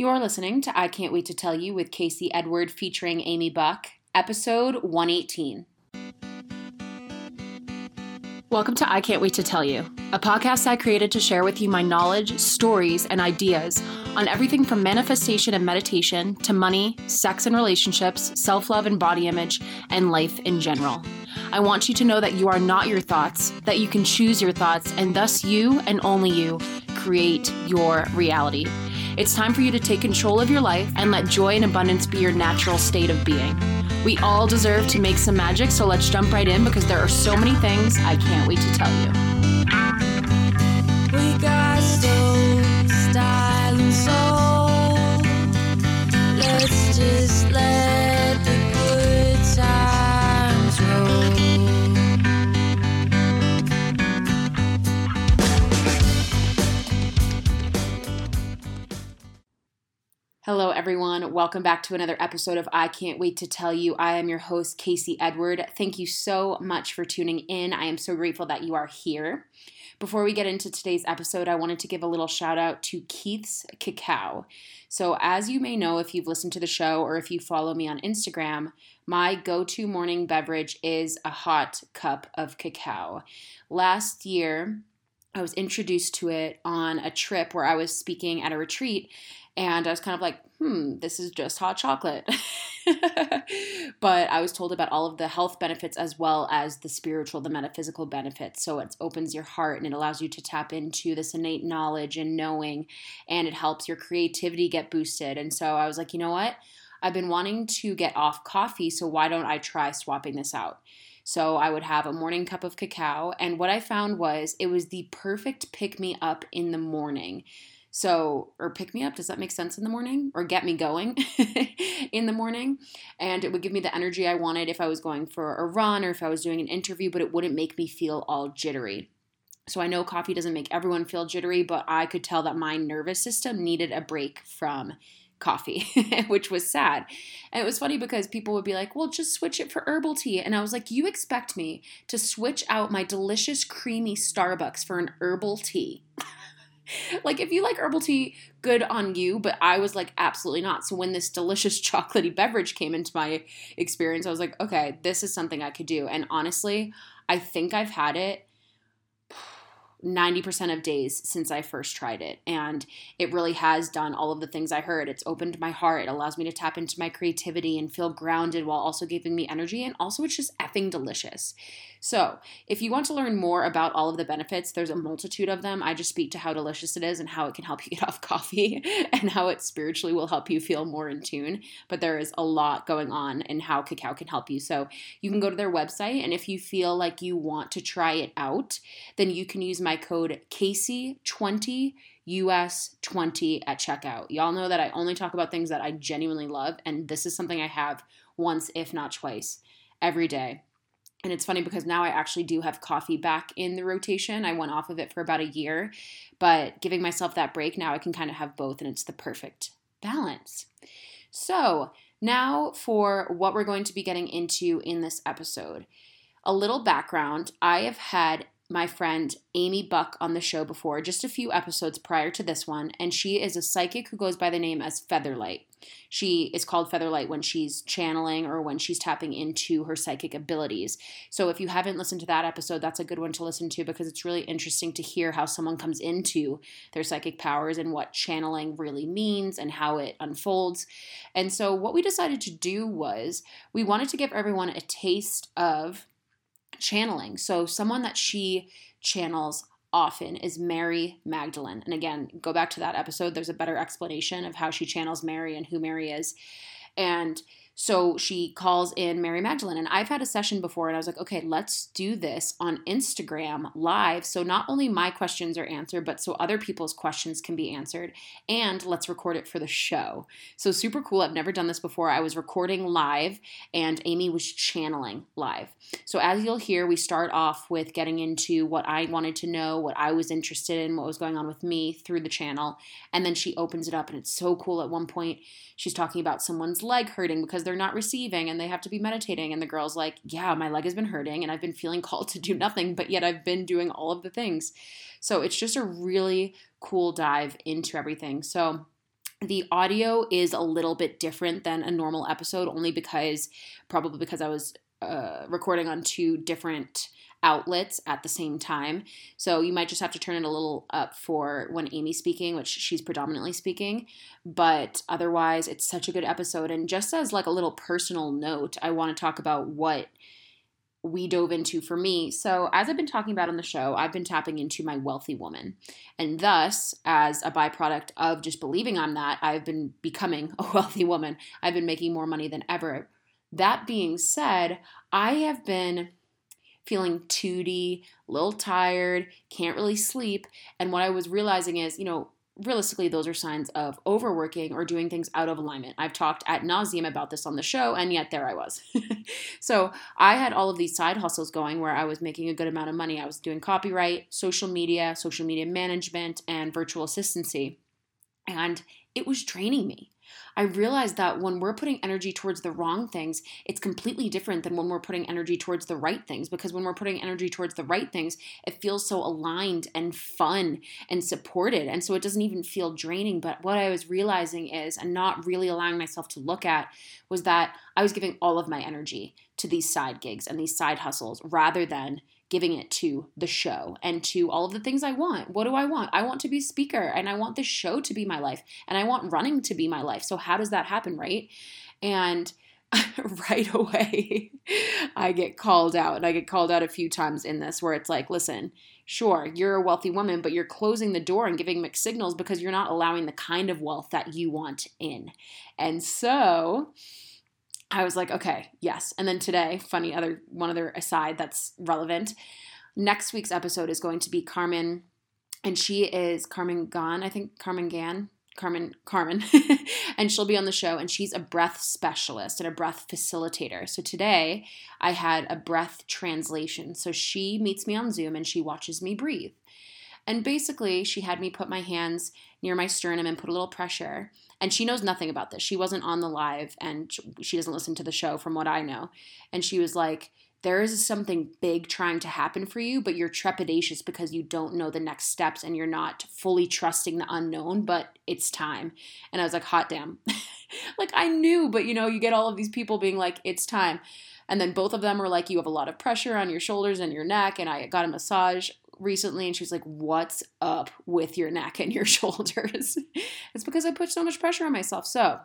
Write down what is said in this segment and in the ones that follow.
You're listening to I Can't Wait to Tell You with Casey Edward featuring Amy Buck, episode 118. Welcome to I Can't Wait to Tell You, a podcast I created to share with you my knowledge, stories, and ideas on everything from manifestation and meditation to money, sex and relationships, self love and body image, and life in general. I want you to know that you are not your thoughts, that you can choose your thoughts, and thus you and only you create your reality. It's time for you to take control of your life and let joy and abundance be your natural state of being. We all deserve to make some magic, so let's jump right in because there are so many things I can't wait to tell you. Hello, everyone. Welcome back to another episode of I Can't Wait to Tell You. I am your host, Casey Edward. Thank you so much for tuning in. I am so grateful that you are here. Before we get into today's episode, I wanted to give a little shout out to Keith's Cacao. So, as you may know, if you've listened to the show or if you follow me on Instagram, my go to morning beverage is a hot cup of cacao. Last year, I was introduced to it on a trip where I was speaking at a retreat, and I was kind of like, hmm, this is just hot chocolate. but I was told about all of the health benefits as well as the spiritual, the metaphysical benefits. So it opens your heart and it allows you to tap into this innate knowledge and knowing, and it helps your creativity get boosted. And so I was like, you know what? I've been wanting to get off coffee, so why don't I try swapping this out? So I would have a morning cup of cacao, and what I found was it was the perfect pick me up in the morning. So, or pick me up, does that make sense in the morning? Or get me going in the morning? And it would give me the energy I wanted if I was going for a run or if I was doing an interview, but it wouldn't make me feel all jittery. So I know coffee doesn't make everyone feel jittery, but I could tell that my nervous system needed a break from coffee, which was sad. And it was funny because people would be like, well, just switch it for herbal tea. And I was like, you expect me to switch out my delicious, creamy Starbucks for an herbal tea? like, if you like herbal tea, good on you. But I was like, absolutely not. So when this delicious chocolatey beverage came into my experience, I was like, okay, this is something I could do. And honestly, I think I've had it 90% of days since I first tried it. And it really has done all of the things I heard. It's opened my heart. It allows me to tap into my creativity and feel grounded while also giving me energy. And also, it's just effing delicious. So, if you want to learn more about all of the benefits, there's a multitude of them. I just speak to how delicious it is and how it can help you get off coffee and how it spiritually will help you feel more in tune. But there is a lot going on in how cacao can help you. So, you can go to their website, and if you feel like you want to try it out, then you can use my code Casey20 US 20 at checkout. Y'all know that I only talk about things that I genuinely love, and this is something I have once, if not twice, every day. And it's funny because now I actually do have coffee back in the rotation. I went off of it for about a year, but giving myself that break, now I can kind of have both, and it's the perfect balance. So, now for what we're going to be getting into in this episode. A little background I have had my friend Amy Buck on the show before, just a few episodes prior to this one, and she is a psychic who goes by the name as Featherlight. She is called Featherlight when she's channeling or when she's tapping into her psychic abilities. So if you haven't listened to that episode, that's a good one to listen to because it's really interesting to hear how someone comes into their psychic powers and what channeling really means and how it unfolds. And so what we decided to do was we wanted to give everyone a taste of channeling. So, someone that she channels often is Mary Magdalene. And again, go back to that episode. There's a better explanation of how she channels Mary and who Mary is. And so she calls in Mary Magdalene. And I've had a session before, and I was like, okay, let's do this on Instagram live. So not only my questions are answered, but so other people's questions can be answered. And let's record it for the show. So super cool. I've never done this before. I was recording live, and Amy was channeling live. So as you'll hear, we start off with getting into what I wanted to know, what I was interested in, what was going on with me through the channel. And then she opens it up, and it's so cool. At one point, she's talking about someone's leg hurting because they're not receiving and they have to be meditating. And the girl's like, Yeah, my leg has been hurting and I've been feeling called to do nothing, but yet I've been doing all of the things. So it's just a really cool dive into everything. So The audio is a little bit different than a normal episode, only because probably because I was uh, recording on two different outlets at the same time. So you might just have to turn it a little up for when Amy's speaking, which she's predominantly speaking. But otherwise, it's such a good episode. And just as like a little personal note, I want to talk about what we dove into for me. So, as I've been talking about on the show, I've been tapping into my wealthy woman. And thus, as a byproduct of just believing I'm that, I've been becoming a wealthy woman. I've been making more money than ever. That being said, I have been feeling tooty, a little tired, can't really sleep. And what I was realizing is, you know, realistically, those are signs of overworking or doing things out of alignment. I've talked at nauseum about this on the show, and yet there I was. so I had all of these side hustles going where I was making a good amount of money. I was doing copyright, social media, social media management, and virtual assistancy. And it was draining me. I realized that when we're putting energy towards the wrong things, it's completely different than when we're putting energy towards the right things. Because when we're putting energy towards the right things, it feels so aligned and fun and supported. And so it doesn't even feel draining. But what I was realizing is, and not really allowing myself to look at, was that I was giving all of my energy to these side gigs and these side hustles rather than giving it to the show and to all of the things I want. What do I want? I want to be a speaker and I want this show to be my life and I want running to be my life. So how does that happen, right? And right away I get called out and I get called out a few times in this where it's like, listen, sure, you're a wealthy woman, but you're closing the door and giving mixed signals because you're not allowing the kind of wealth that you want in. And so I was like, okay, yes. And then today, funny other one other aside that's relevant. Next week's episode is going to be Carmen, and she is Carmen Gan, I think Carmen Gan, Carmen Carmen, and she'll be on the show. And she's a breath specialist and a breath facilitator. So today, I had a breath translation. So she meets me on Zoom and she watches me breathe. And basically, she had me put my hands near my sternum and put a little pressure. And she knows nothing about this. She wasn't on the live and she doesn't listen to the show from what I know. And she was like, there is something big trying to happen for you, but you're trepidatious because you don't know the next steps and you're not fully trusting the unknown, but it's time. And I was like, hot damn. like I knew, but you know, you get all of these people being like, it's time. And then both of them were like, you have a lot of pressure on your shoulders and your neck. And I got a massage recently and she's like, What's up with your neck and your shoulders? it's because I put so much pressure on myself. So,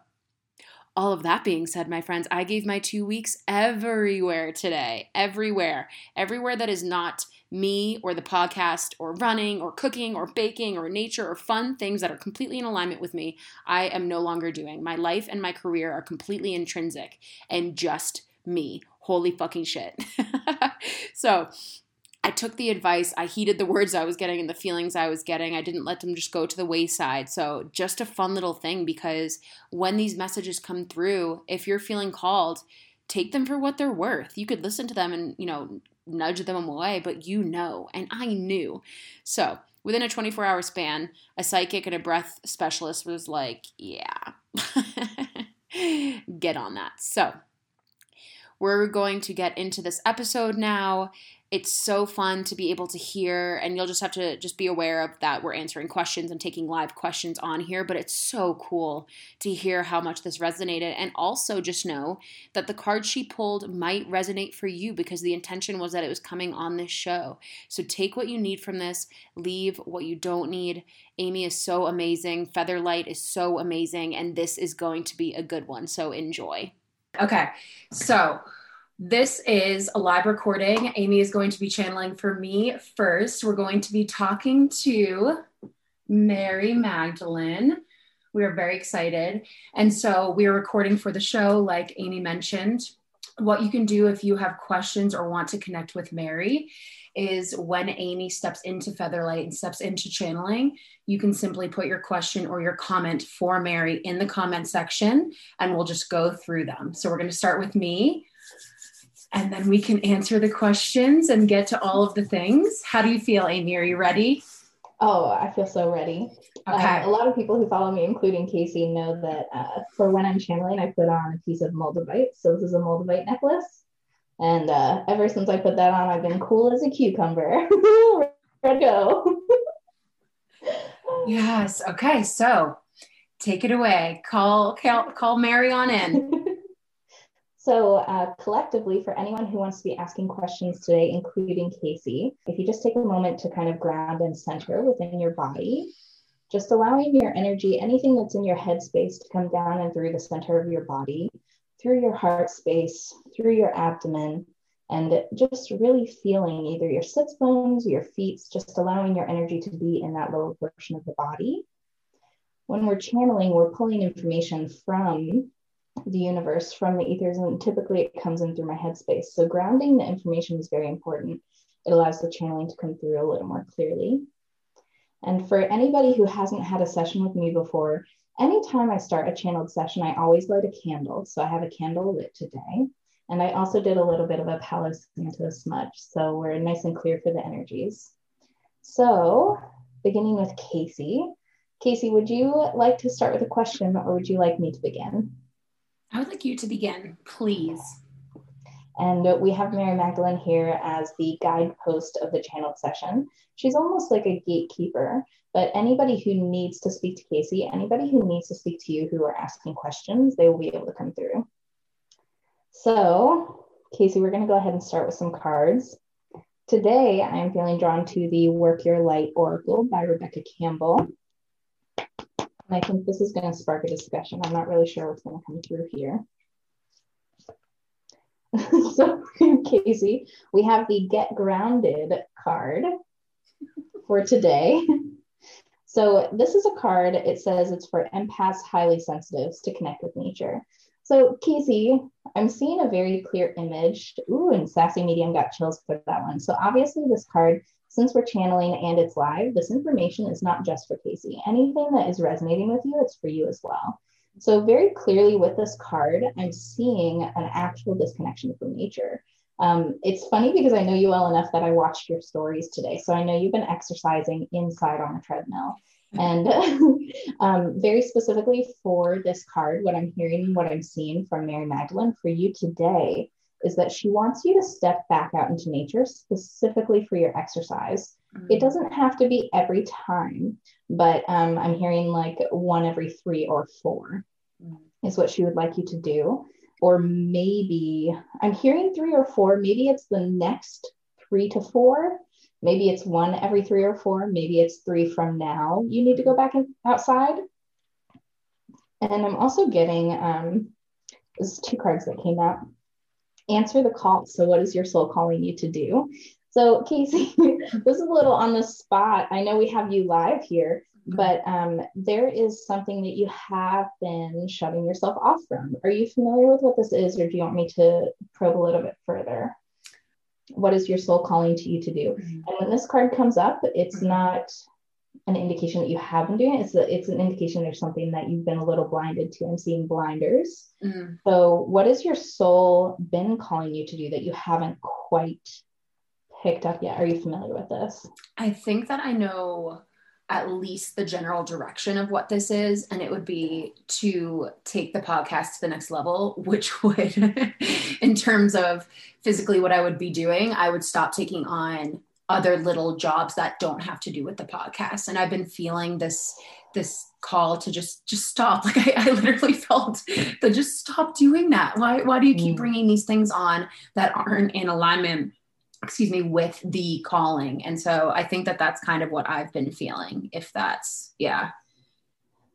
all of that being said, my friends, I gave my two weeks everywhere today. Everywhere. Everywhere that is not me or the podcast or running or cooking or baking or nature or fun things that are completely in alignment with me, I am no longer doing. My life and my career are completely intrinsic and just me. Holy fucking shit. so, I took the advice, I heeded the words I was getting and the feelings I was getting. I didn't let them just go to the wayside. So, just a fun little thing because when these messages come through, if you're feeling called, take them for what they're worth. You could listen to them and, you know, nudge them away, but you know, and I knew. So, within a 24 hour span, a psychic and a breath specialist was like, yeah, get on that. So, we're going to get into this episode now it's so fun to be able to hear and you'll just have to just be aware of that we're answering questions and taking live questions on here but it's so cool to hear how much this resonated. And also just know that the card she pulled might resonate for you because the intention was that it was coming on this show. So take what you need from this leave what you don't need. Amy is so amazing. Featherlight is so amazing and this is going to be a good one so enjoy. Okay so this is a live recording. Amy is going to be channeling for me first. We're going to be talking to Mary Magdalene. We are very excited. And so we are recording for the show, like Amy mentioned. What you can do if you have questions or want to connect with Mary is when Amy steps into Featherlight and steps into channeling, you can simply put your question or your comment for Mary in the comment section and we'll just go through them. So we're going to start with me and then we can answer the questions and get to all of the things. How do you feel, Amy? Are you ready? Oh, I feel so ready. Okay. Um, a lot of people who follow me, including Casey, know that uh, for when I'm channeling, I put on a piece of moldavite. So this is a moldavite necklace. And uh, ever since I put that on, I've been cool as a cucumber. Ready go. yes. Okay. So take it away. Call call, call Mary on in. so uh, collectively, for anyone who wants to be asking questions today, including Casey, if you just take a moment to kind of ground and center within your body, just allowing your energy, anything that's in your head space, to come down and through the center of your body, through your heart space, through your abdomen, and just really feeling either your sits bones, your feet, just allowing your energy to be in that lower portion of the body. When we're channeling, we're pulling information from the universe, from the ethers, and typically it comes in through my headspace. So grounding the information is very important. It allows the channeling to come through a little more clearly. And for anybody who hasn't had a session with me before, anytime I start a channeled session, I always light a candle. So I have a candle lit today. And I also did a little bit of a Palo Santo smudge. So we're nice and clear for the energies. So beginning with Casey. Casey, would you like to start with a question or would you like me to begin? I would like you to begin, please. And we have Mary Magdalene here as the guidepost of the channeled session. She's almost like a gatekeeper, but anybody who needs to speak to Casey, anybody who needs to speak to you who are asking questions, they will be able to come through. So, Casey, we're going to go ahead and start with some cards. Today, I am feeling drawn to the Work Your Light Oracle by Rebecca Campbell. And I think this is going to spark a discussion. I'm not really sure what's going to come through here. so, Casey, we have the Get Grounded card for today. So, this is a card, it says it's for empaths, highly sensitives to connect with nature. So, Casey, I'm seeing a very clear image. Ooh, and Sassy Medium got chills for that one. So, obviously, this card, since we're channeling and it's live, this information is not just for Casey. Anything that is resonating with you, it's for you as well. So, very clearly with this card, I'm seeing an actual disconnection from nature. Um, it's funny because I know you well enough that I watched your stories today. So, I know you've been exercising inside on a treadmill. And um, very specifically for this card, what I'm hearing, what I'm seeing from Mary Magdalene for you today is that she wants you to step back out into nature specifically for your exercise. Mm-hmm. It doesn't have to be every time, but um, I'm hearing like one every three or 4 mm-hmm. is what she would like you to do. Or maybe I'm hearing three or four, maybe it's the next three to four. Maybe it's one every three or four. Maybe it's three from now. You need to go back outside. And I'm also getting um, there's two cards that came out answer the call. So, what is your soul calling you to do? So, Casey, this is a little on the spot. I know we have you live here, but um, there is something that you have been shutting yourself off from. Are you familiar with what this is, or do you want me to probe a little bit further? What is your soul calling to you to do? Mm-hmm. And when this card comes up, it's mm-hmm. not an indication that you have been doing it. It's, a, it's an indication there's something that you've been a little blinded to and seeing blinders. Mm-hmm. So, what has your soul been calling you to do that you haven't quite picked up yet? Are you familiar with this? I think that I know at least the general direction of what this is and it would be to take the podcast to the next level which would in terms of physically what i would be doing i would stop taking on other little jobs that don't have to do with the podcast. And i've been feeling this this call to just just stop. Like i, I literally felt to just stop doing that. Why why do you keep mm. bringing these things on that aren't in alignment excuse me with the calling? And so i think that that's kind of what i've been feeling if that's yeah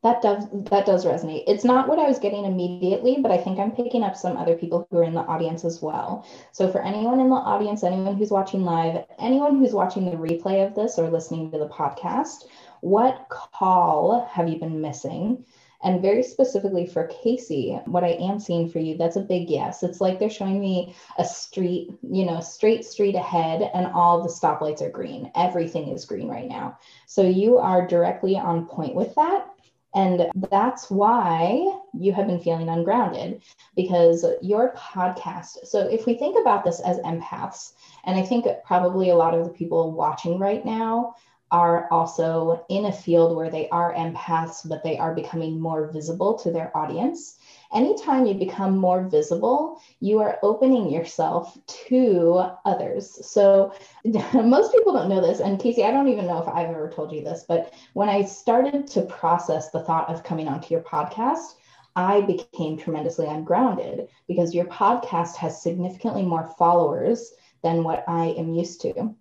that does that does resonate it's not what i was getting immediately but i think i'm picking up some other people who are in the audience as well so for anyone in the audience anyone who's watching live anyone who's watching the replay of this or listening to the podcast what call have you been missing and very specifically for Casey, what I am seeing for you, that's a big yes. It's like they're showing me a street, you know, straight street ahead, and all the stoplights are green. Everything is green right now. So you are directly on point with that. And that's why you have been feeling ungrounded because your podcast. So, if we think about this as empaths, and I think probably a lot of the people watching right now are also in a field where they are empaths, but they are becoming more visible to their audience. Anytime you become more visible, you are opening yourself to others. So, most people don't know this. And Casey, I don't even know if I've ever told you this, but when I started to process the thought of coming onto your podcast, I became tremendously ungrounded because your podcast has significantly more followers than what I am used to.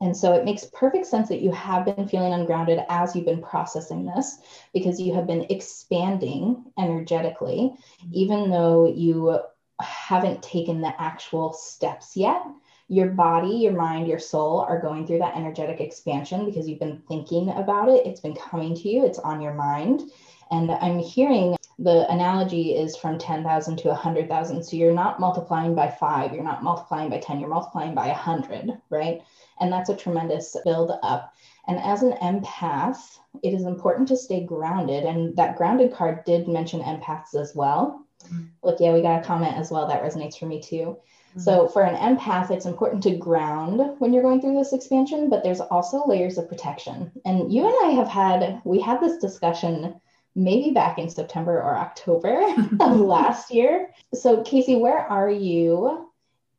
And so it makes perfect sense that you have been feeling ungrounded as you've been processing this because you have been expanding energetically, even though you haven't taken the actual steps yet. Your body, your mind, your soul are going through that energetic expansion because you've been thinking about it. It's been coming to you, it's on your mind. And I'm hearing the analogy is from 10,000 to 100,000. So you're not multiplying by five, you're not multiplying by 10, you're multiplying by 100, right? And that's a tremendous build up. And as an empath, it is important to stay grounded. And that grounded card did mention empaths as well. Mm-hmm. Look, yeah, we got a comment as well that resonates for me too. Mm-hmm. So for an empath, it's important to ground when you're going through this expansion, but there's also layers of protection. And you and I have had, we had this discussion maybe back in September or October of last year. So, Casey, where are you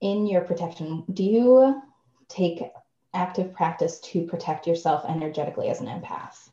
in your protection? Do you take active practice to protect yourself energetically as an empath?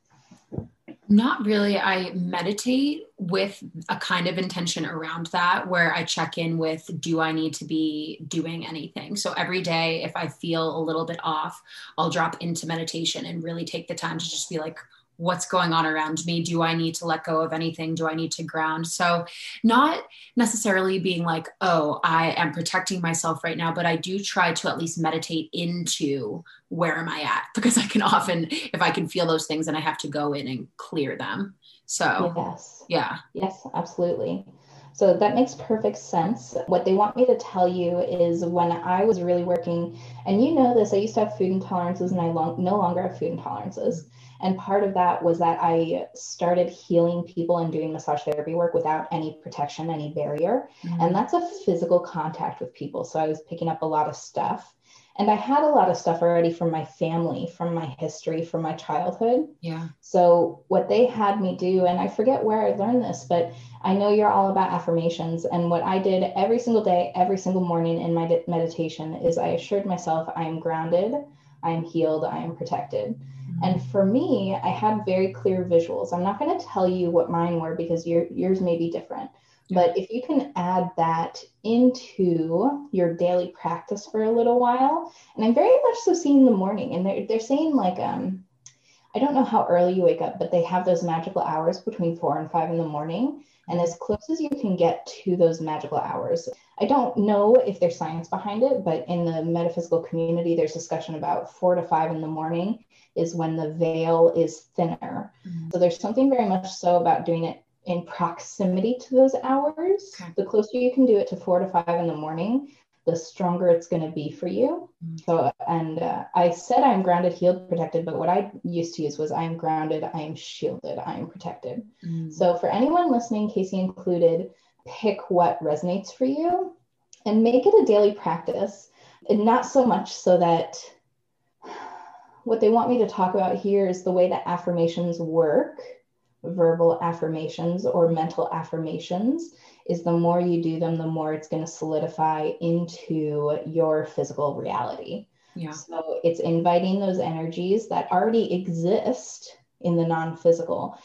Not really. I meditate with a kind of intention around that where I check in with do I need to be doing anything? So every day, if I feel a little bit off, I'll drop into meditation and really take the time to just be like, what's going on around me. Do i need to let go of anything? Do i need to ground? So not necessarily being like oh i am protecting myself right now but i do try to at least meditate into where am i at? Because i can often if i can feel those things and i have to go in and clear them. So yes. yeah. Yes absolutely. So that makes perfect sense. What they want me to tell you is when I was really working, and you know this, I used to have food intolerances and I long, no longer have food intolerances. And part of that was that I started healing people and doing massage therapy work without any protection, any barrier. Mm-hmm. And that's a physical contact with people. So I was picking up a lot of stuff. And I had a lot of stuff already from my family, from my history, from my childhood. Yeah. So what they had me do, and I forget where I learned this, but I know you're all about affirmations. And what I did every single day, every single morning in my meditation is I assured myself I am grounded, I am healed, I am protected. And for me, I had very clear visuals. I'm not going to tell you what mine were because your, yours may be different. But if you can add that into your daily practice for a little while, and I'm very much so seeing the morning, and they're, they're saying like, um, I don't know how early you wake up, but they have those magical hours between four and five in the morning. And as close as you can get to those magical hours, I don't know if there's science behind it, but in the metaphysical community, there's discussion about four to five in the morning is when the veil is thinner. Mm-hmm. So there's something very much so about doing it in proximity to those hours. Okay. The closer you can do it to four to five in the morning, the stronger it's going to be for you. Mm-hmm. So, and uh, I said I'm grounded, healed, protected, but what I used to use was I am grounded, I am shielded, I am protected. Mm-hmm. So, for anyone listening, Casey included, pick what resonates for you and make it a daily practice. And not so much so that what they want me to talk about here is the way that affirmations work verbal affirmations or mental affirmations is the more you do them the more it's going to solidify into your physical reality. Yeah. So it's inviting those energies that already exist in the non-physical.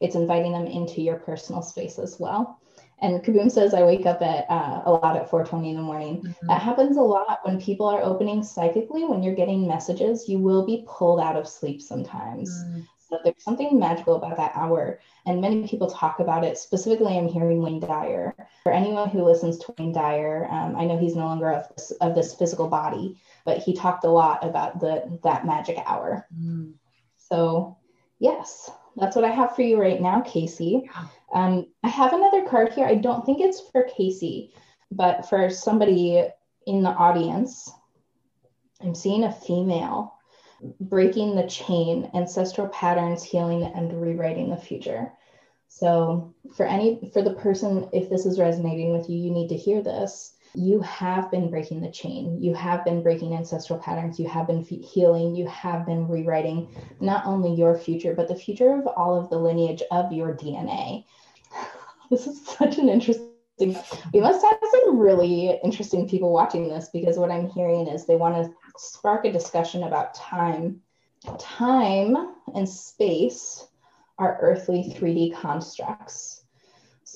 It's inviting them into your personal space as well and Kaboom says, I wake up at uh, a lot at 4:20 in the morning. Mm-hmm. That happens a lot when people are opening psychically. When you're getting messages, you will be pulled out of sleep sometimes. Mm-hmm. So there's something magical about that hour, and many people talk about it. Specifically, I'm hearing Wayne Dyer. For anyone who listens to Wayne Dyer, um, I know he's no longer of this, of this physical body, but he talked a lot about the that magic hour. Mm-hmm. So, yes, that's what I have for you right now, Casey. Um, I have another card here. I don't think it's for Casey, but for somebody in the audience. I'm seeing a female breaking the chain, ancestral patterns, healing, and rewriting the future. So, for any for the person, if this is resonating with you, you need to hear this. You have been breaking the chain. You have been breaking ancestral patterns. You have been healing. You have been rewriting not only your future, but the future of all of the lineage of your DNA. This is such an interesting. We must have some really interesting people watching this because what I'm hearing is they want to spark a discussion about time. Time and space are earthly 3D constructs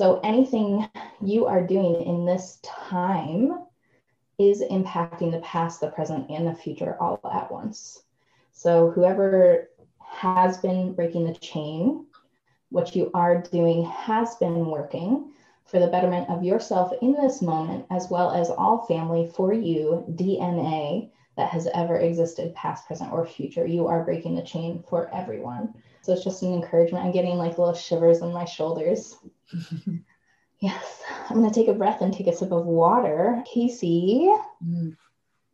so anything you are doing in this time is impacting the past, the present, and the future all at once. So whoever has been breaking the chain, what you are doing has been working for the betterment of yourself in this moment, as well as all family for you, DNA that has ever existed, past, present, or future. You are breaking the chain for everyone. So it's just an encouragement. I'm getting like little shivers in my shoulders. yes, I'm going to take a breath and take a sip of water. Casey, mm.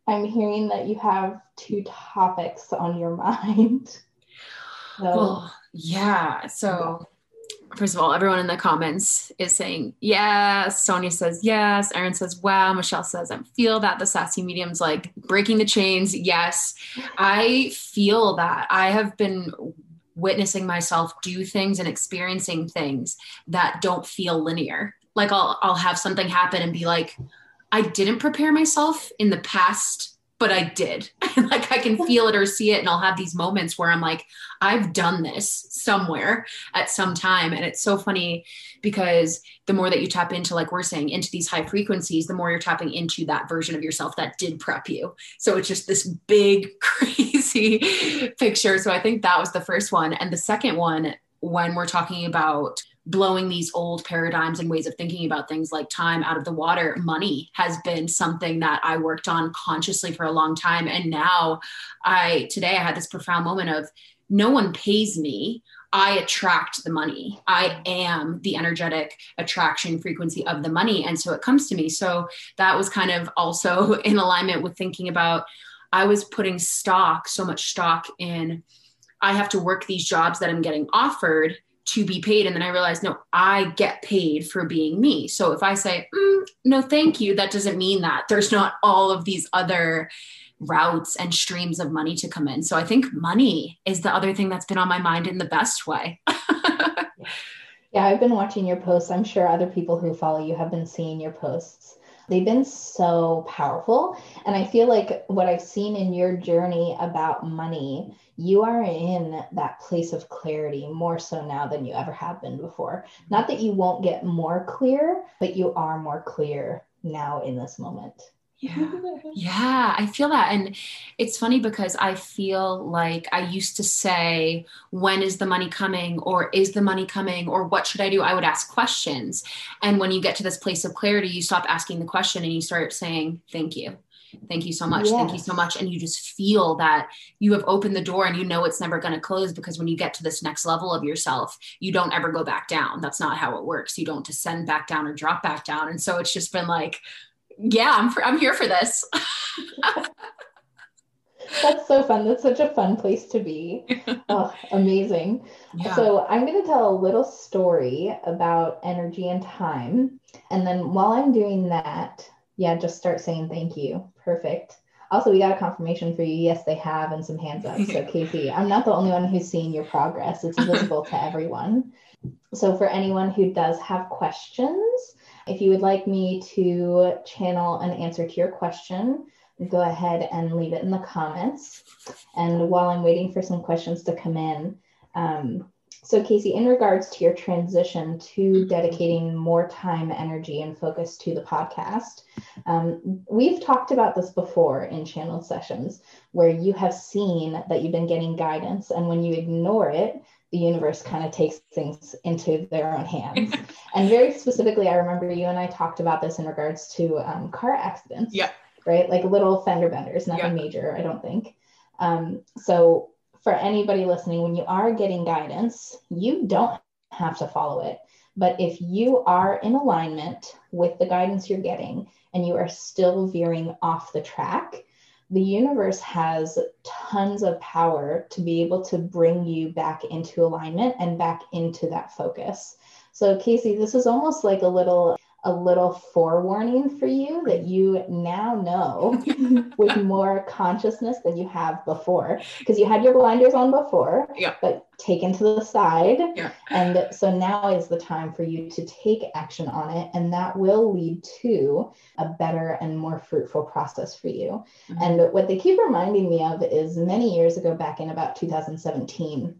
I'm hearing that you have two topics on your mind. So, well, yeah. So, first of all, everyone in the comments is saying yes. Sonia says yes. Erin says wow. Michelle says I feel that the sassy medium's like breaking the chains. Yes, I feel that. I have been witnessing myself do things and experiencing things that don't feel linear. Like I'll I'll have something happen and be like, I didn't prepare myself in the past but I did. like I can feel it or see it. And I'll have these moments where I'm like, I've done this somewhere at some time. And it's so funny because the more that you tap into, like we're saying, into these high frequencies, the more you're tapping into that version of yourself that did prep you. So it's just this big, crazy picture. So I think that was the first one. And the second one, when we're talking about blowing these old paradigms and ways of thinking about things like time out of the water money has been something that i worked on consciously for a long time and now i today i had this profound moment of no one pays me I attract the money. I am the energetic attraction frequency of the money. And so it comes to me. So that was kind of also in alignment with thinking about I was putting stock, so much stock in I have to work these jobs that I'm getting offered to be paid. And then I realized, no, I get paid for being me. So if I say, mm, no, thank you, that doesn't mean that there's not all of these other routes and streams of money to come in. So I think money is the other thing that's been on my mind in the best way. yeah, I've been watching your posts. I'm sure other people who follow you have been seeing your posts. They've been so powerful. And I feel like what I've seen in your journey about money you are in that place of clarity more so now than you ever have been before. Not that you won't get more clear, but you are more clear now in this moment. Yeah. Yeah, I feel that. And it's funny because I feel like I used to say, when is the money coming? Or is the money coming? Or what should I do? I would ask questions. And when you get to this place of clarity, you stop asking the question and you start saying, thank you. Thank you so much. Yes. Thank you so much. And you just feel that you have opened the door and you know it's never going to close because when you get to this next level of yourself, you don't ever go back down. That's not how it works. You don't descend back down or drop back down. And so it's just been like, yeah, I'm, for, I'm here for this. That's so fun. That's such a fun place to be. Oh, amazing. Yeah. So, I'm going to tell a little story about energy and time. And then while I'm doing that, yeah, just start saying thank you. Perfect. Also, we got a confirmation for you. Yes, they have, and some hands up. So, Casey, I'm not the only one who's seeing your progress. It's visible to everyone. So, for anyone who does have questions, if you would like me to channel an answer to your question, go ahead and leave it in the comments. And while I'm waiting for some questions to come in, um, so, Casey, in regards to your transition to dedicating more time, energy, and focus to the podcast, um, we've talked about this before in channel sessions where you have seen that you've been getting guidance, and when you ignore it, the universe kind of takes things into their own hands. and very specifically, I remember you and I talked about this in regards to um, car accidents. Yeah. Right? Like little fender benders, nothing yeah. major, I don't think. Um, so, for anybody listening, when you are getting guidance, you don't have to follow it. But if you are in alignment with the guidance you're getting and you are still veering off the track, the universe has tons of power to be able to bring you back into alignment and back into that focus. So, Casey, this is almost like a little a little forewarning for you that you now know with more consciousness than you have before because you had your blinders on before Yeah. but taken to the side Yeah. and so now is the time for you to take action on it and that will lead to a better and more fruitful process for you Mhm. and what they keep reminding me of is many years ago back in about 2017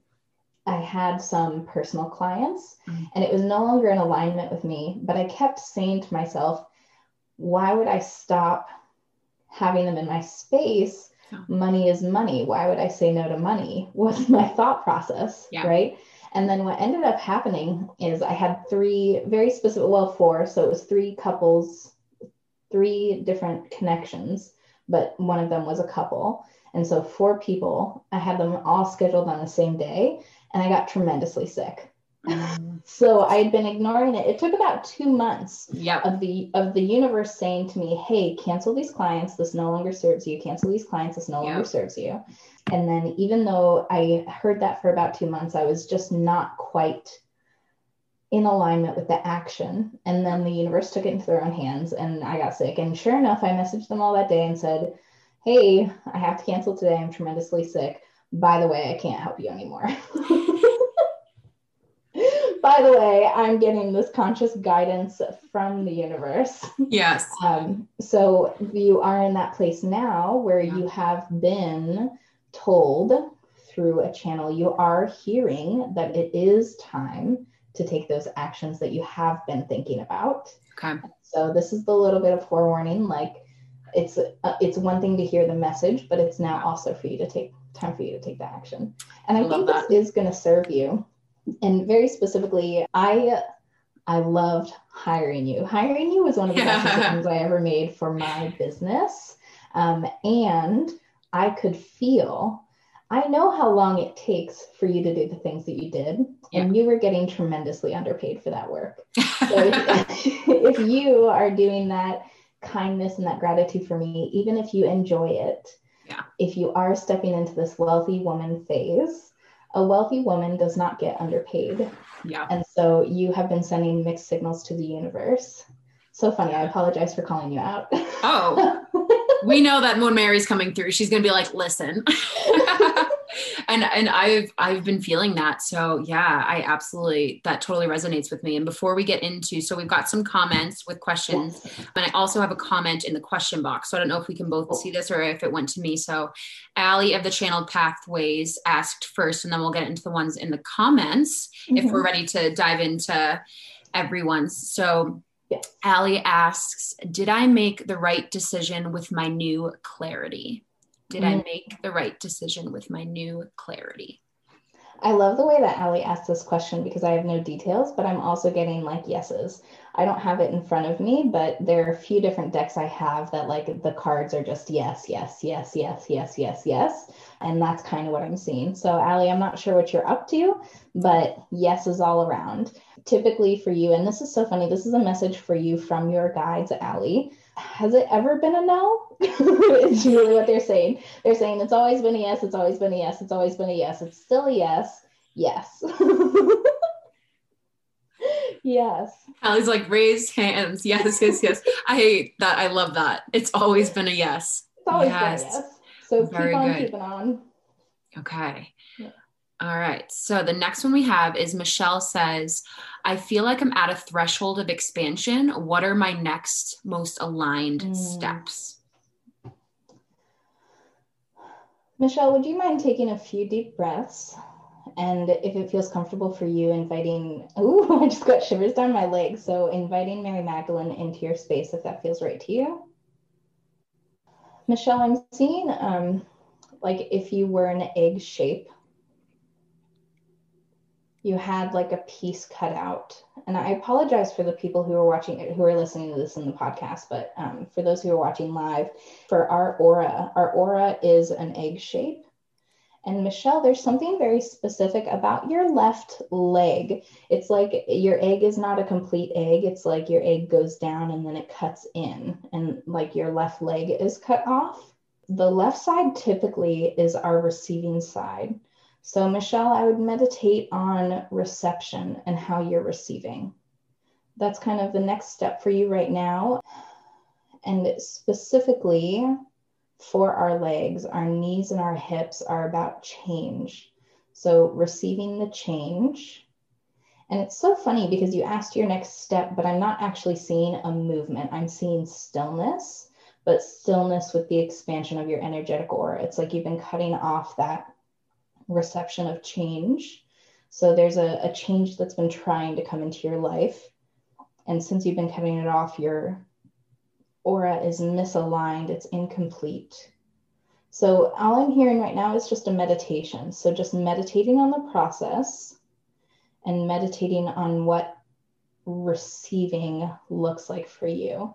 I had some personal clients Mhm. and it was no longer in alignment with me, but I kept saying to myself, why would I stop having them in my space? Money is money. Why would I say no to money? Was my thought process, Yeah. right? And then what ended up happening is I had three very specific, well, four. So it was three couples, three different connections, but one of them was a couple. And so four people, I had them all scheduled on the same day and I got tremendously sick. Mm. So I had been ignoring it. It took about two months Yep. of the of the universe saying to me, "Hey, cancel these clients. This no longer serves you. Cancel these clients. This no Yeah. longer serves you." And then even though I heard that for about two months, I was just not quite in alignment with the action. And then the universe took it into their own hands, and I got sick. And sure enough, I messaged them all that day and said, "Hey, I have to cancel today. I'm tremendously sick. By the way, I can't help you anymore." By the way, I'm getting this conscious guidance from the universe. Yes. Um, so you are in that place now where Yeah. you have been told through a channel, you are hearing that it is time to take those actions that you have been thinking about. Okay. So this is the little bit of forewarning. Like it's uh, it's one thing to hear the message, but it's now also for you to take time for you to take the action. And I, I think this is going to serve you. And very specifically, I I loved hiring you. Hiring you was one of the best Yeah. decisions I ever made for my business. Um, and I could feel, I know how long it takes for you to do the things that you did, and you were getting tremendously underpaid for that work. So if, if you are doing that kindness and that gratitude for me, even if you enjoy it, Yeah. if you are stepping into this wealthy woman phase, a wealthy woman does not get underpaid. yeah. And so you have been sending mixed signals to the universe. So funny. I apologize for calling you out. Oh, we know that when Mary's coming through, she's gonna be like, listen. and and I've I've been feeling that. So yeah, I absolutely that totally resonates with me. And before we get into, so we've got some comments with questions, and I also have a comment in the question box. So I don't know if we can both see this or if it went to me. So Allie of the Channeled Pathways asked first, and then we'll get into the ones in the comments if we're mm-hmm. ready to dive into everyone's. So Yes. Allie asks, Did I make the right decision with my new clarity? Did I Mm. make the right decision with my new clarity? I love the way that Allie asked this question because I have no details, but I'm also getting like yeses. I don't have it in front of me, but there are a few different decks I have that like the cards are just yes, yes, yes, yes, yes, yes, yes. And that's kind of what I'm seeing. So, Allie, I'm not sure what you're up to, but yes is all around. Typically for you, and this is so funny, this is a message for you from your guides, Allie. Has it ever been a no? it's really what they're saying. They're saying it's always been a yes, it's always been a yes, it's always been a yes, it's still a yes, yes. yes. Allie's like, raise hands. Yes, yes, yes. I hate that. I love that. It's always been a yes. It's always Yes. been a yes. So Very keep on good. keeping on. Okay. Yeah. All right. So the next one we have is Michelle says, I feel like I'm at a threshold of expansion. What are my next most aligned Mm. steps? Michelle, would you mind taking a few deep breaths? And if it feels comfortable for you, inviting, ooh, I just got shivers down my legs. So inviting Mary Magdalene into your space if that feels right to you. Michelle, I'm seeing um, like if you were an egg shape, you had like a piece cut out. And I apologize for the people who are watching, it who are listening to this in the podcast, but um, for those who are watching live, for our aura, our aura is an egg shape. And Michelle, there's something very specific about your left leg. It's like your egg is not a complete egg. It's like your egg goes down and then it cuts in, and like your left leg is cut off. The left side typically is our receiving side. So, Michelle, I would meditate on reception and how you're receiving. that's kind of the next step for you right now. And specifically for our legs, our knees and our hips are about change. So receiving the change. And it's so funny because you asked your next step, but I'm not actually seeing a movement. I'm seeing stillness, but stillness with the expansion of your energetic aura. It's like you've been cutting off that reception of change. So there's a, a change that's been trying to come into your life. And since you've been cutting it off, your aura is misaligned, it's incomplete. So all I'm hearing right now is just a meditation. So just meditating on the process and meditating on what receiving looks like for you.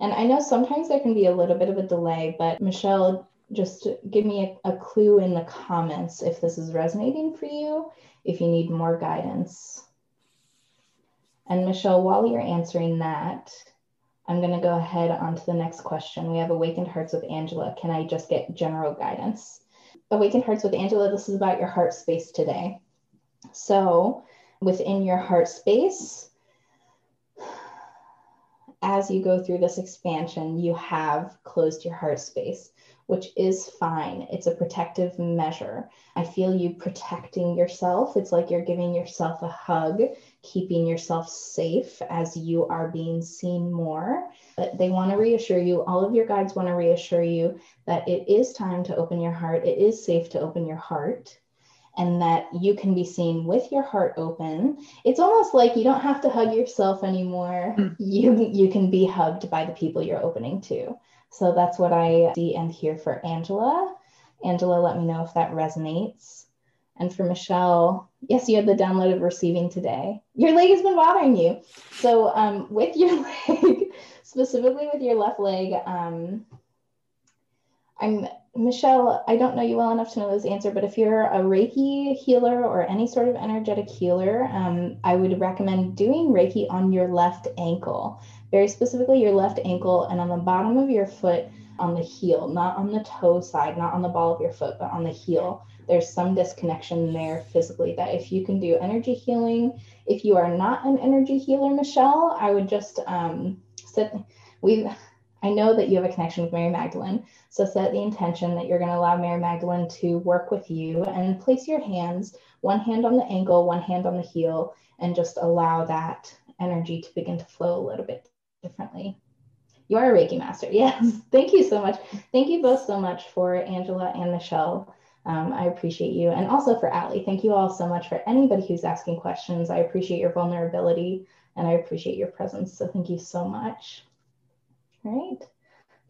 And I know sometimes there can be a little bit of a delay, but Michelle, just give me a, a, clue in the comments if this is resonating for you, if you need more guidance. And Michelle, while you're answering that, I'm going to go ahead on to the next question. We have Awakened Hearts with Angela. Can I just get general guidance? Awakened Hearts with Angela, this is about your heart space today. So, within your heart space, as you go through this expansion, you have closed your heart space which is fine. It's a protective measure. I feel you protecting yourself. It's like you're giving yourself a hug, keeping yourself safe as you are being seen more. But they want to reassure you, all of your guides want to reassure you that it is time to open your heart. It is safe to open your heart. And that you can be seen with your heart open. It's almost like you don't have to hug yourself anymore. Mm. You you can be hugged by the people you're opening to. So that's what I see and hear for Angela. Angela, let me know if that resonates. And for Michelle, yes, you had the download of receiving today. Your leg has been bothering you. So um, with your leg, specifically with your left leg, um, I'm Michelle. I don't know you well enough to know this answer, but if you're a Reiki healer or any sort of energetic healer, um, I would recommend doing Reiki on your left ankle very specifically your left ankle and on the bottom of your foot on the heel, not on the toe side, not on the ball of your foot, but on the heel. There's some disconnection there physically that if you can do energy healing, if you are not an energy healer, Michelle, I would just um, set, we, I know that you have a connection with Mary Magdalene. So set the intention that you're going to allow Mary Magdalene to work with you and place your hands, one hand on the ankle, one hand on the heel, and just allow that energy to begin to flow a little bit differently. You are a Reiki master. Yes. Thank you so much. Thank you both so much for Angela and Michelle. Um, I appreciate you. And also for Allie. Thank you all so much for anybody who's asking questions. I appreciate your vulnerability and I appreciate your presence. So thank you so much. All right.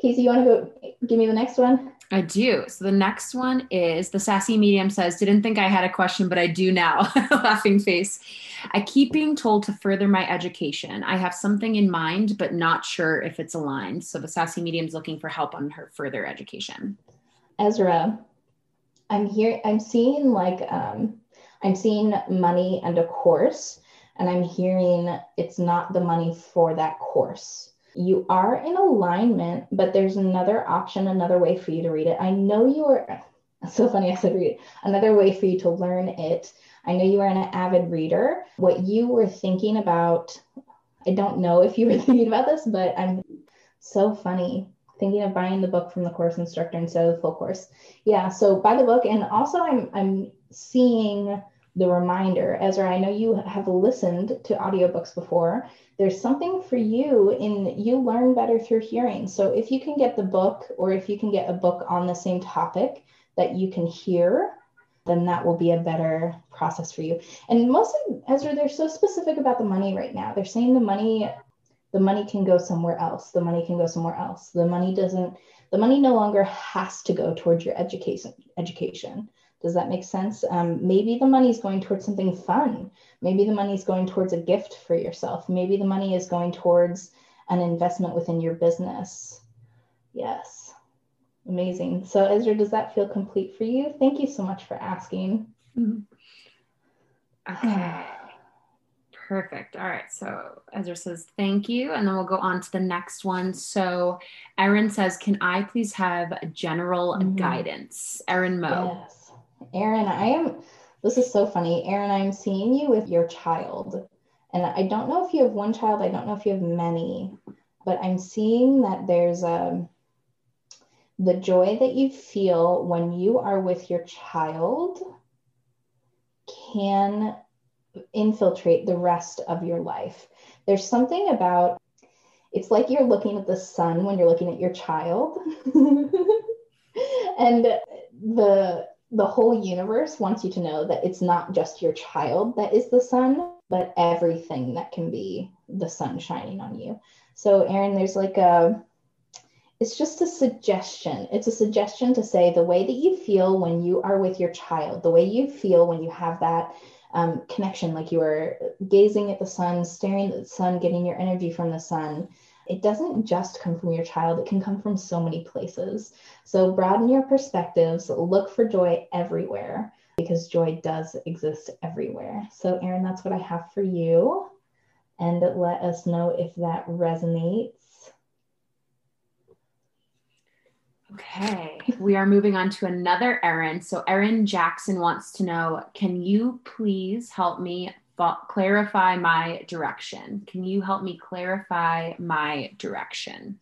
Casey, you want to go give me the next one? I do. So the next one is the sassy medium says, Didn't think I had a question, but I do now. Laughing face. I keep being told to further my education. I have something in mind, but not sure if it's aligned. So the sassy medium's looking for help on her further education. Ezra, I'm here, I'm seeing like um I'm seeing money and a course, and I'm hearing it's not the money for that course you are in alignment, but there's another option, another way for you to read it. I know you are so funny I said read another way for you to learn it. I know you are an avid reader. What you were thinking about, I don't know if you were thinking about this, but I'm so funny thinking of buying the book from the course instructor instead of the full course. Yeah, so buy the book and also I'm I'm seeing the reminder. Ezra, I know you have listened to audiobooks before. There's something for you in you learn better through hearing. So if you can get the book or if you can get a book on the same topic that you can hear, then that will be a better process for you. And mostly, Ezra, they're so specific about the money right now. They're saying the money, the money can go somewhere else. The money can go somewhere else. The money doesn't, the money no longer has to go towards your education education does that make sense? Um, maybe the money is going towards something fun. Maybe the money is going towards a gift for yourself. Maybe the money is going towards an investment within your business. Yes. Amazing. So, Ezra, does that feel complete for you? Thank you so much for asking. Mm-hmm. Okay. Perfect. All right. So Ezra says, thank you. And then we'll go on to the next one. So Erin says, can I please have general mm-hmm. guidance? Erin Mo. Yes. Erin, I am, this is so funny. Erin, I'm seeing you with your child. And I don't know if you have one child, I don't know if you have many, but I'm seeing that there's a um, the joy that you feel when you are with your child can infiltrate the rest of your life. There's something about it's like you're looking at the sun when you're looking at your child. and the the whole universe wants you to know that it's not just your child that is the sun, but everything that can be the sun shining on you. So, Erin, there's like a, it's just a suggestion. It's a suggestion to say the way that you feel when you are with your child, the way you feel when you have that um, connection, like you are gazing at the sun, staring at the sun, getting your energy from the sun. It doesn't just come from your child, it can come from so many places. So, broaden your perspectives, look for joy everywhere because joy does exist everywhere. So, Erin, that's what I have for you. And let us know if that resonates. Okay, we are moving on to another Erin. So, Erin Jackson wants to know Can you please help me clarify my direction? Can you help me clarify my direction?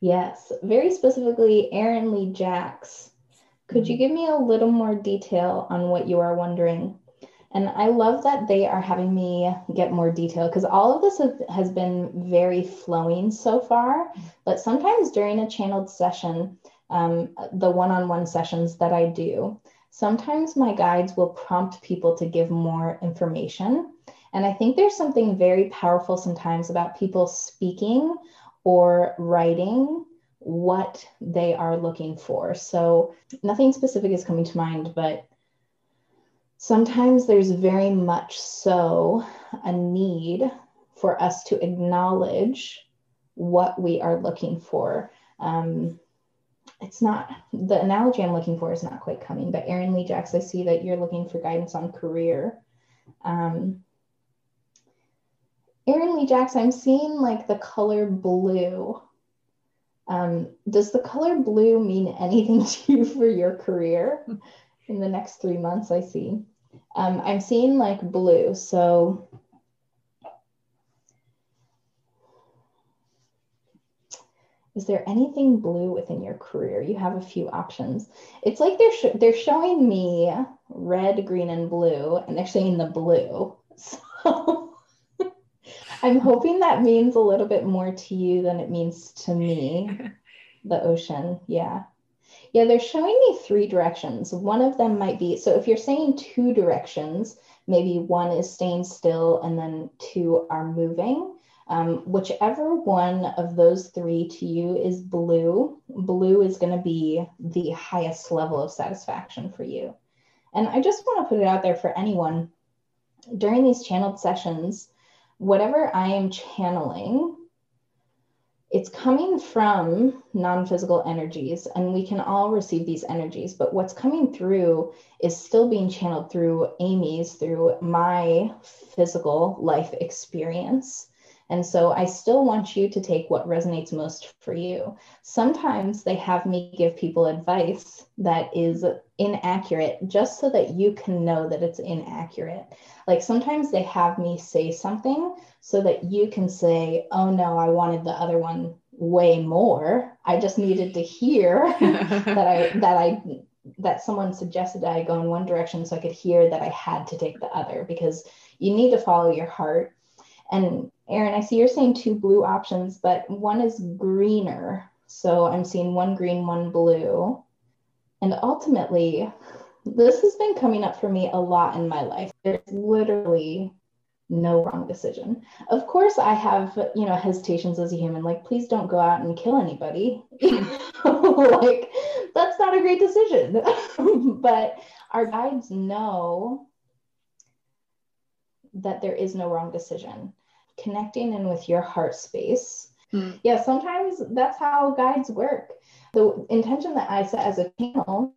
Yes, very specifically, Erin Lee Jacks. Could you mm-hmm. give me a little more detail on what you are wondering? And I love that they are having me get more detail because all of this have, has been very flowing so far. But sometimes during a channeled session, um, the one on one sessions that I do, sometimes my guides will prompt people to give more information. And I think there's something very powerful sometimes about people speaking or writing what they are looking for. So nothing specific is coming to mind, but sometimes there's very much so a need for us to acknowledge what we are looking for. Um, it's not the analogy I'm looking for is not quite coming, but Erin Lee Jacks, I see that you're looking for guidance on career. Um, Erin Lee Jacks, I'm seeing like the color blue. Um, does the color blue mean anything to you for your career in the next three months? I see. Um, I'm seeing like blue. So is there anything blue within your career? You have a few options. It's like they're sh- they're showing me red, green, and blue, and they're saying the blue. So I'm hoping that means a little bit more to you than it means to me. the ocean, yeah. Yeah, they're showing me three directions. One of them might be so if you're saying two directions, maybe one is staying still and then two are moving. Um, whichever one of those three to you is blue, blue is going to be the highest level of satisfaction for you. And I just want to put it out there for anyone during these channeled sessions, whatever I am channeling, it's coming from non physical energies, and we can all receive these energies. But what's coming through is still being channeled through Amy's, through my physical life experience. And so I still want you to take what resonates most for you. Sometimes they have me give people advice that is inaccurate just so that you can know that it's inaccurate. Like sometimes they have me say something so that you can say, oh no, I wanted the other one way more. I just needed to hear that I, that I, that someone suggested I go in one direction so I could hear that I had to take the other because you need to follow your heart. And Erin, I see you're saying two blue options, but one is greener. So I'm seeing one green, one blue. And ultimately, this has been coming up for me a lot in my life. There's literally no wrong decision. Of course, I have, you know, hesitations as a human, like, please don't go out and kill anybody. like, that's not a great decision. but our guides know that there is no wrong decision connecting in with your heart space. Mm. Yeah, sometimes that's how guides work. The intention that I set as a channel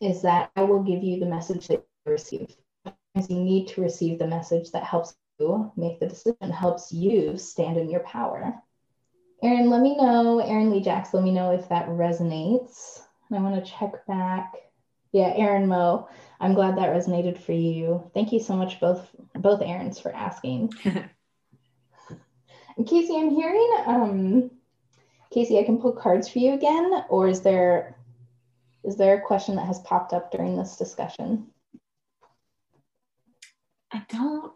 is that I will give you the message that you receive. You need to receive the message that helps you make the decision, helps you stand in your power. Erin, let me know, Erin Lee Jacks, let me know if that resonates. And I want to check back. Yeah, Erin Mo, I'm glad that resonated for you. Thank you so much, both both Erins, for asking. Casey, I'm hearing, um, Casey, I can pull cards for you again, or is there is there a question that has popped up during this discussion? I don't.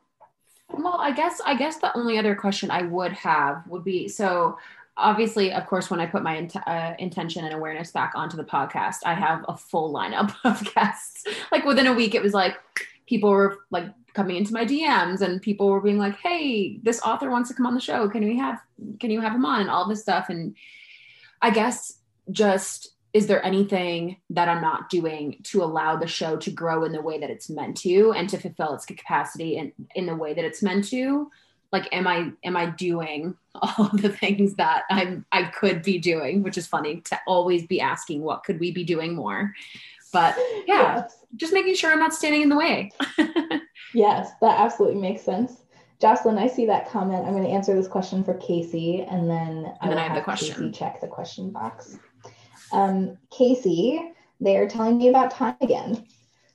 Well, I guess I guess the only other question I would have would be so obviously, of course, when I put my uh, intention and awareness back onto the podcast, I have a full lineup of guests. Like within a week, it was like people were like coming into my DMs and people were being like, "Hey, this author wants to come on the show. Can we have can you have him on?" and all this stuff. And I guess just is there anything that I'm not doing to allow the show to grow in the way that it's meant to and to fulfill its capacity in, in the way that it's meant to? Like, am I am I doing all the things that I'm I could be doing, which is funny to always be asking what could we be doing more. But yeah, yes. just making sure I'm not standing in the way. yes, that absolutely makes sense. Jocelyn, I see that comment. I'm going to answer this question for Casey, and then and then I have, have the question. Casey check the question box. Um, Casey, they are telling me about time again.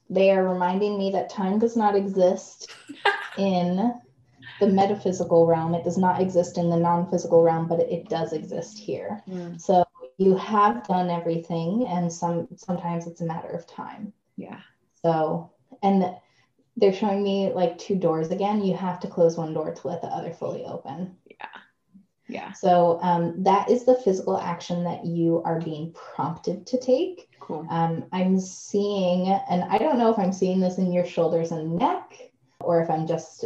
They are reminding me that time does not exist in the metaphysical realm. It does not exist in the non physical realm, but it does exist here. Mm. So you have done everything, and some sometimes it's a matter of time. Yeah. So, and they're showing me like two doors again. You have to close one door to let the other fully open. Yeah. Yeah. So um, that is the physical action that you are being prompted to take. Cool. Um, I'm seeing, and I don't know if I'm seeing this in your shoulders and neck, or if I'm just,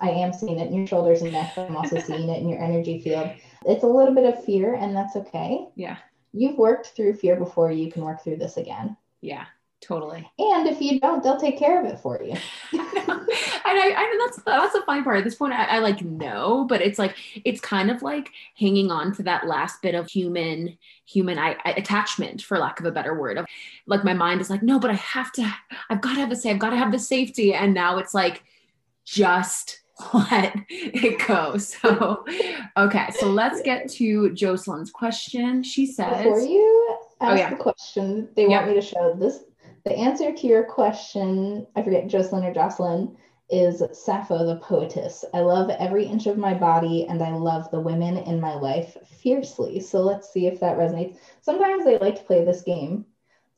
I am seeing it in your shoulders and neck. I'm also seeing it in your energy field. It's a little bit of fear, and that's okay. Yeah. You've worked through fear before. You can work through this again. Yeah. Totally. And if you don't, they'll take care of it for you. and I, I mean that's that's the funny part. At this point, I, I like know, but it's like it's kind of like hanging on to that last bit of human human I, I, attachment, for lack of a better word. Of like my mind is like, no, but I have to. I've got to have the say. I've got to have the safety. And now it's like, just let it go. So, okay, so let's get to Jocelyn's question. She says, before you oh, ask oh, yeah. the question, they yep. want me to show this the answer to your question, I forget Jocelyn or Jocelyn, is Sappho the poetess. I love every inch of my body and I love the women in my life fiercely. So let's see if that resonates. Sometimes they like to play this game.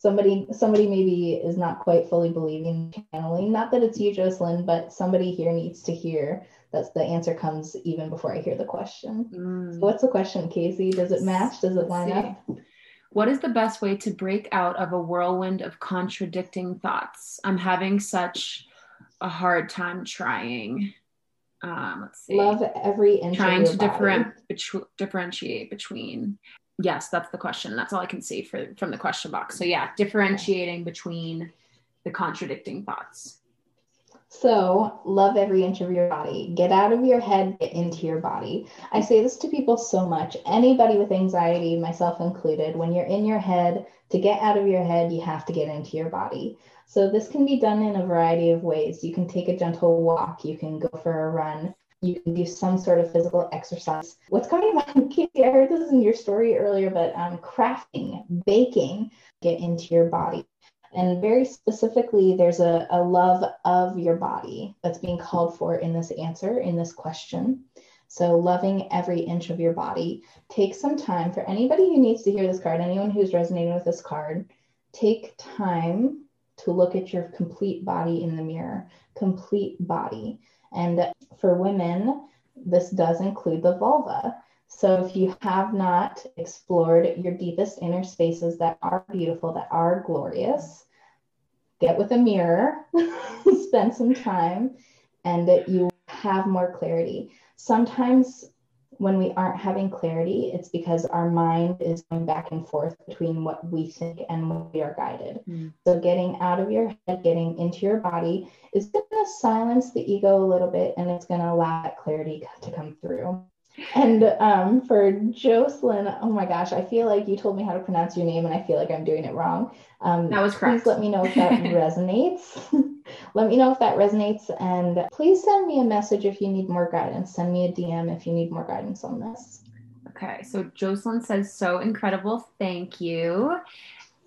Somebody somebody maybe is not quite fully believing channeling. Not that it's you, Jocelyn, but somebody here needs to hear that the answer comes even before I hear the question. Mm. So what's the question, Casey? Does it match? Does it line up? What is the best way to break out of a whirlwind of contradicting thoughts? I'm having such a hard time trying. Um, let's see. Love every inch trying to different, betru- differentiate between. Yes, that's the question. That's all I can see for from the question box. So yeah, differentiating between the contradicting thoughts. So, love every inch of your body. Get out of your head, get into your body. I say this to people so much. Anybody with anxiety, myself included, when you're in your head, to get out of your head, you have to get into your body. So, this can be done in a variety of ways. You can take a gentle walk, you can go for a run, you can do some sort of physical exercise. What's coming about, Katie, I heard this in your story earlier, but um, crafting, baking, get into your body. And very specifically, there's a, a love of your body that's being called for in this answer, in this question. So, loving every inch of your body. Take some time for anybody who needs to hear this card, anyone who's resonating with this card, take time to look at your complete body in the mirror, complete body. And for women, this does include the vulva. So if you have not explored your deepest inner spaces that are beautiful, that are glorious, get with a mirror, spend some time, and that you have more clarity. Sometimes when we aren't having clarity, it's because our mind is going back and forth between what we think and what we are guided. Mm. So, getting out of your head, getting into your body is going to silence the ego a little bit and it's going to allow that clarity to come through. And um, for Jocelyn, oh my gosh, I feel like you told me how to pronounce your name and I feel like I'm doing it wrong. Um, that was correct. Please let me know if that resonates. let me know if that resonates. And please send me a message if you need more guidance. Send me a DM if you need more guidance on this. Okay, so Jocelyn says, so incredible. Thank you.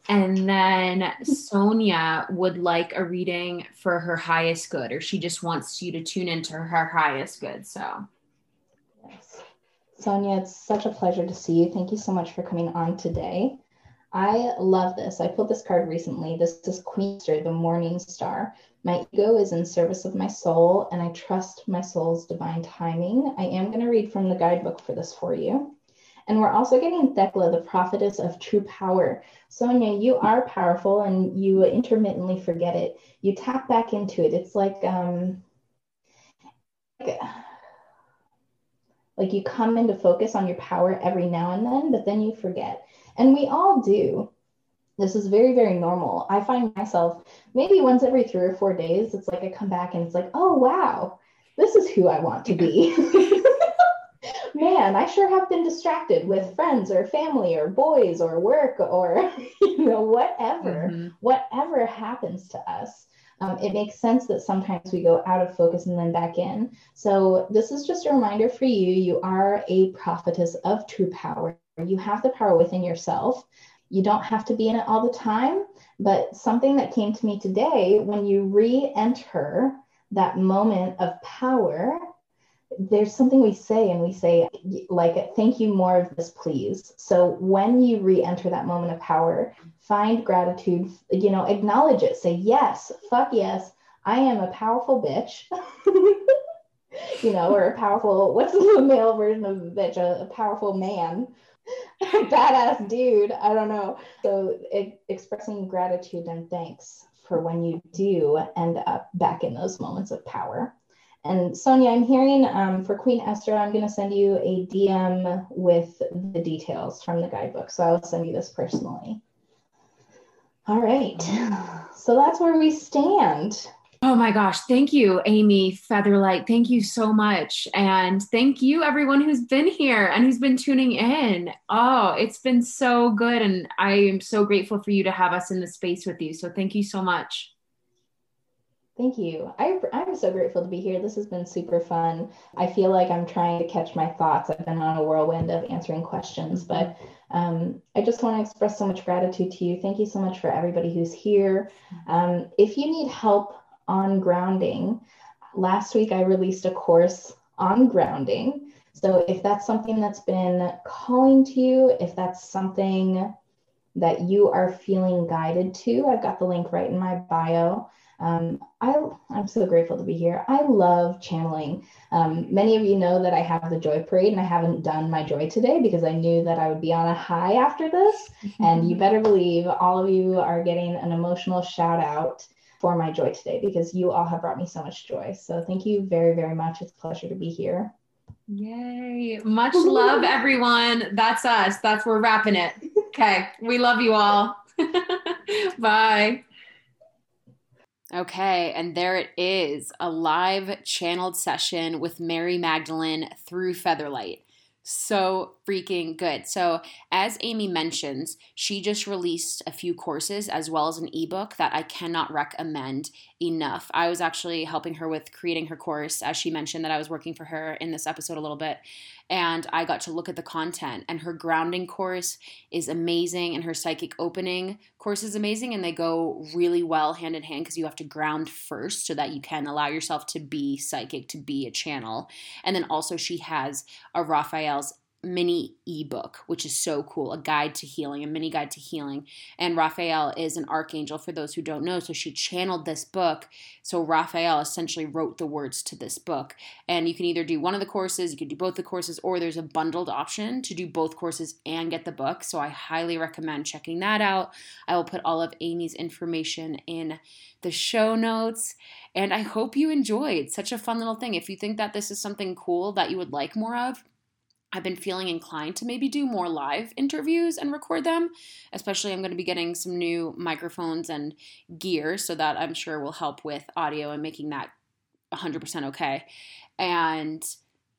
And then Sonia would like a reading for her highest good, or she just wants you to tune into her highest good. So Yes. Sonia, it's such a pleasure to see you. Thank you so much for coming on today. I love this. I pulled this card recently. This is Queen Esther, the Morning Star. My ego is in service of my soul, and I trust my soul's divine timing. I am going to read from the guidebook for this for you. And we're also getting Thecla, the prophetess of true power. Sonia, you are powerful and you intermittently forget it. You tap back into it. It's like, um, like, like you come into focus on your power every now and then, but then you forget. And we all do. This is very, very normal. I find myself maybe once every three or four days, it's like I come back and it's like, oh, wow, this is who I want to be. Man, I sure have been distracted with friends or family or boys or work or, you know, whatever, mm-hmm. whatever happens to us. Um, it makes sense that sometimes we go out of focus and then back in. So, this is just a reminder for you you are a prophetess of true power. You have the power within yourself. You don't have to be in it all the time. But something that came to me today when you re enter that moment of power, there's something we say and we say like thank you more of this please. So when you re-enter that moment of power find gratitude you know acknowledge it. Say yes fuck yes i am a powerful bitch. You know or a powerful what's the male version of a bitch? A, a powerful man badass dude. I don't know. So it, expressing gratitude and thanks for when you do end up back in those moments of power. And Sonia, I'm hearing um, for Queen Esther, I'm going to send you a DM with the details from the guidebook. So I'll send you this personally. All right. So that's where we stand. Oh my gosh. Thank you, Amy Featherlight. Thank you so much. And thank you, everyone who's been here and who's been tuning in. Oh, it's been so good. And I am so grateful for you to have us in the space with you. So thank you so much. Thank you. I, I'm so grateful to be here. This has been super fun. I feel like I'm trying to catch my thoughts. I've been on a whirlwind of answering questions, but um, I just want to express so much gratitude to you. Thank you so much for everybody who's here. Um, if you need help on grounding. Last week, I released a course on grounding. So, if that's something that's been calling to you, if that's something that you are feeling guided to, I've got the link right in my bio. Um, I, I'm so grateful to be here. I love channeling. Um, many of you know that I have the joy parade and I haven't done my joy today because I knew that I would be on a high after this. and you better believe all of you are getting an emotional shout out for my joy today because you all have brought me so much joy. So thank you very, very much. It's a pleasure to be here. Yay. Much love, everyone. That's us. That's we're wrapping it. Okay. We love you all. Bye. Okay, and there it is a live channeled session with Mary Magdalene through Featherlight so freaking good. So, as Amy mentions, she just released a few courses as well as an ebook that I cannot recommend enough. I was actually helping her with creating her course, as she mentioned that I was working for her in this episode a little bit and I got to look at the content. And her grounding course is amazing, and her psychic opening course is amazing, and they go really well hand in hand because you have to ground first so that you can allow yourself to be psychic, to be a channel. And then also, she has a Raphael's mini ebook, which is so cool a guide to healing, a mini guide to healing. And Raphael is an archangel for those who don't know. So she channeled this book. So Raphael essentially wrote the words to this book. And you can either do one of the courses, you can do both the courses, or there's a bundled option to do both courses and get the book. So I highly recommend checking that out. I will put all of Amy's information in the show notes. And I hope you enjoyed. Such a fun little thing. If you think that this is something cool that you would like more of, I've been feeling inclined to maybe do more live interviews and record them. Especially, I'm going to be getting some new microphones and gear, so that I'm sure will help with audio and making that 100% okay. And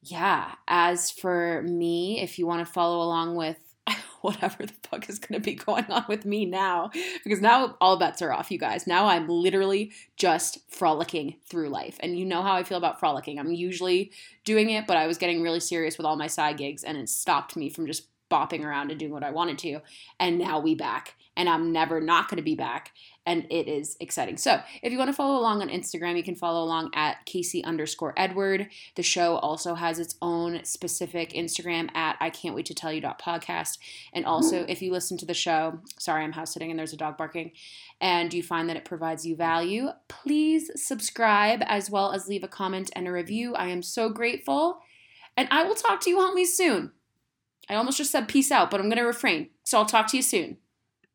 yeah, as for me, if you want to follow along with whatever the fuck is going to be going on with me now. Because now all bets are off, you guys. Now I'm literally just frolicking through life. And you know how I feel about frolicking. I'm usually doing it, but I was getting really serious with all my side gigs and it stopped me from just bopping around and doing what I wanted to. And now we back and I'm never not going to be back. And it is exciting. So, if you want to follow along on Instagram, you can follow along at Casey underscore Edward. The show also has its own specific Instagram at I can't wait to tell you podcast. And also, if you listen to the show, sorry, I'm house sitting and there's a dog barking, and you find that it provides you value, please subscribe as well as leave a comment and a review. I am so grateful. And I will talk to you homies soon. I almost just said peace out, but I'm going to refrain. So I'll talk to you soon.